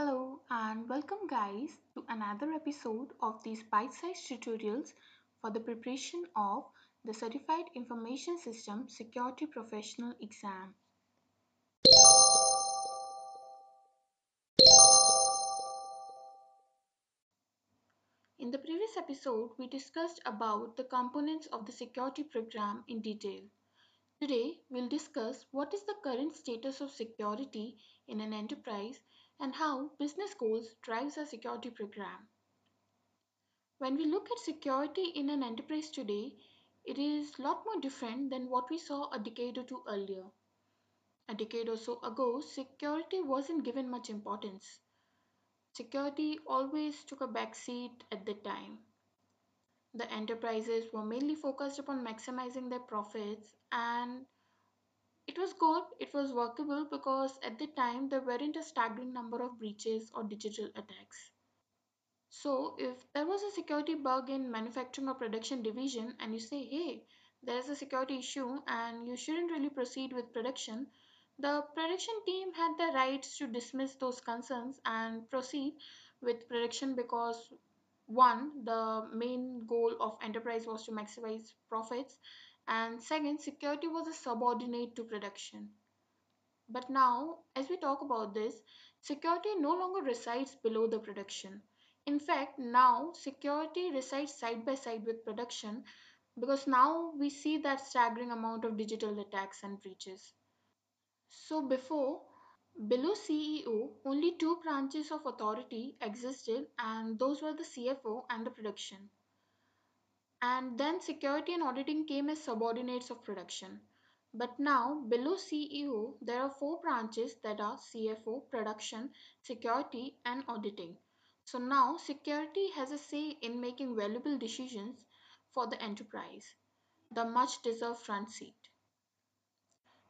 Hello and welcome guys to another episode of these bite-sized tutorials for the preparation of the Certified Information System Security Professional exam. In the previous episode, we discussed about the components of the security program in detail. Today, we'll discuss what is the current status of security in an enterprise and how business goals drives a security program. When we look at security in an enterprise today, it is a lot more different than what we saw a decade or two earlier. A decade or so ago, security wasn't given much importance. Security always took a back seat at the time. The enterprises were mainly focused upon maximizing their profits and it was good, it was workable because at the time there weren't a staggering number of breaches or digital attacks. So, if there was a security bug in manufacturing or production division and you say, hey, there is a security issue and you shouldn't really proceed with production, the production team had the rights to dismiss those concerns and proceed with production because one, the main goal of enterprise was to maximize profits, and second, security was a subordinate to production. But now, as we talk about this, security no longer resides below the production. In fact, now security resides side by side with production because now we see that staggering amount of digital attacks and breaches. So before, below CEO, only two branches of authority existed and those were the CFO and the production. And then security and auditing came as subordinates of production. But now, below CEO, there are four branches that are CFO, production, security, and auditing. So now, security has a say in making valuable decisions for the enterprise, the much deserved front seat.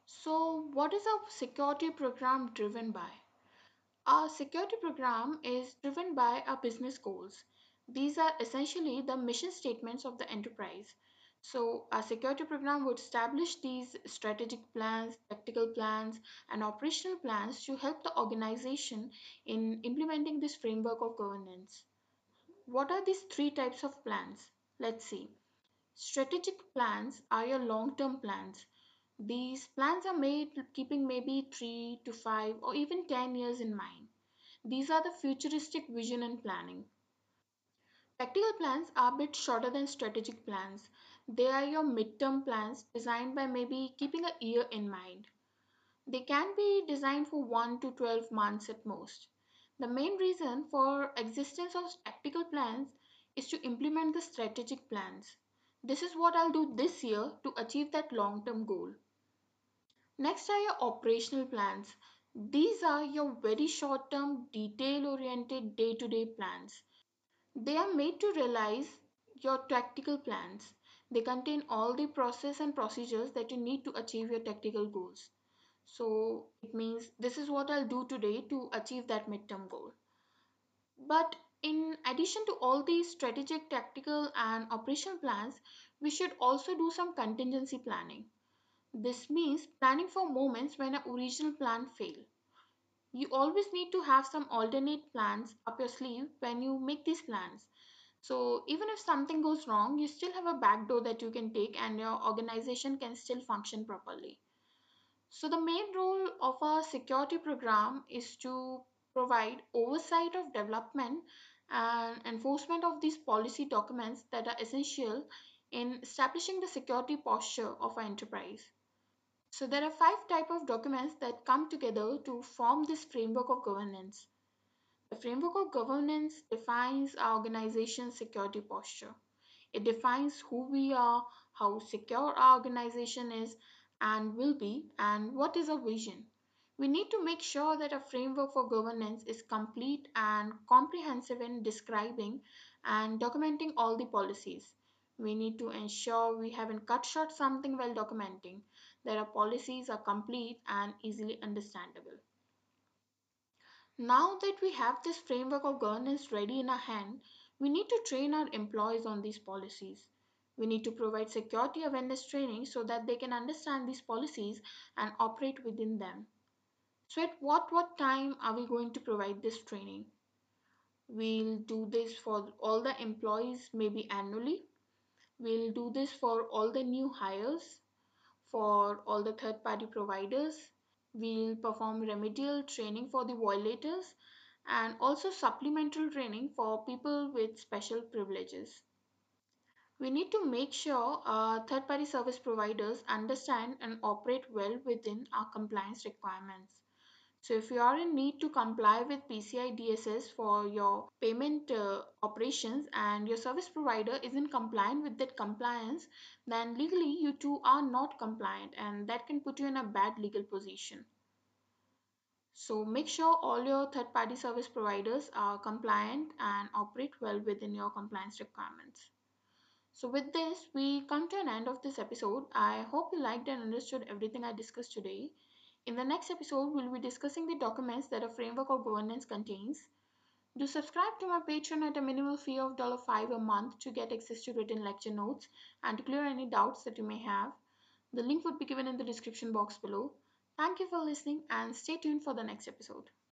So, what is our security program driven by? Our security program is driven by our business goals. These are essentially the mission statements of the enterprise. So, a security program would establish these strategic plans, tactical plans, and operational plans to help the organization in implementing this framework of governance. What are these three types of plans? Let's see. Strategic plans are your long term plans. These plans are made keeping maybe three to five or even 10 years in mind. These are the futuristic vision and planning. Tactical plans are a bit shorter than strategic plans. They are your midterm plans designed by maybe keeping a year in mind. They can be designed for 1 to 12 months at most. The main reason for existence of tactical plans is to implement the strategic plans. This is what I'll do this year to achieve that long-term goal. Next are your operational plans. These are your very short-term, detail-oriented day-to-day plans. They are made to realize your tactical plans. They contain all the process and procedures that you need to achieve your tactical goals. So it means this is what I'll do today to achieve that midterm goal. But in addition to all these strategic, tactical, and operational plans, we should also do some contingency planning. This means planning for moments when an original plan fail. You always need to have some alternate plans up your sleeve when you make these plans. So even if something goes wrong, you still have a back door that you can take and your organization can still function properly. So the main role of a security program is to provide oversight of development and enforcement of these policy documents that are essential in establishing the security posture of an enterprise. So there are five type of documents that come together to form this framework of governance. The framework of governance defines our organization's security posture. It defines who we are, how secure our organization is and will be, and what is our vision. We need to make sure that a framework for governance is complete and comprehensive in describing and documenting all the policies. We need to ensure we haven't cut short something while documenting, our policies are complete and easily understandable. Now that we have this framework of governance ready in our hand, we need to train our employees on these policies. We need to provide security awareness training so that they can understand these policies and operate within them. So at what what time are we going to provide this training? We'll do this for all the employees maybe annually. We'll do this for all the new hires, for all the third party providers. We'll perform remedial training for the violators and also supplemental training for people with special privileges. We need to make sure our third party service providers understand and operate well within our compliance requirements. So, if you are in need to comply with PCI DSS for your payment uh, operations and your service provider isn't compliant with that compliance, then legally you two are not compliant and that can put you in a bad legal position. So, make sure all your third party service providers are compliant and operate well within your compliance requirements. So, with this, we come to an end of this episode. I hope you liked and understood everything I discussed today. In the next episode, we'll be discussing the documents that a framework of governance contains. Do subscribe to my Patreon at a minimal fee of $5 a month to get access to written lecture notes and to clear any doubts that you may have. The link would be given in the description box below. Thank you for listening and stay tuned for the next episode.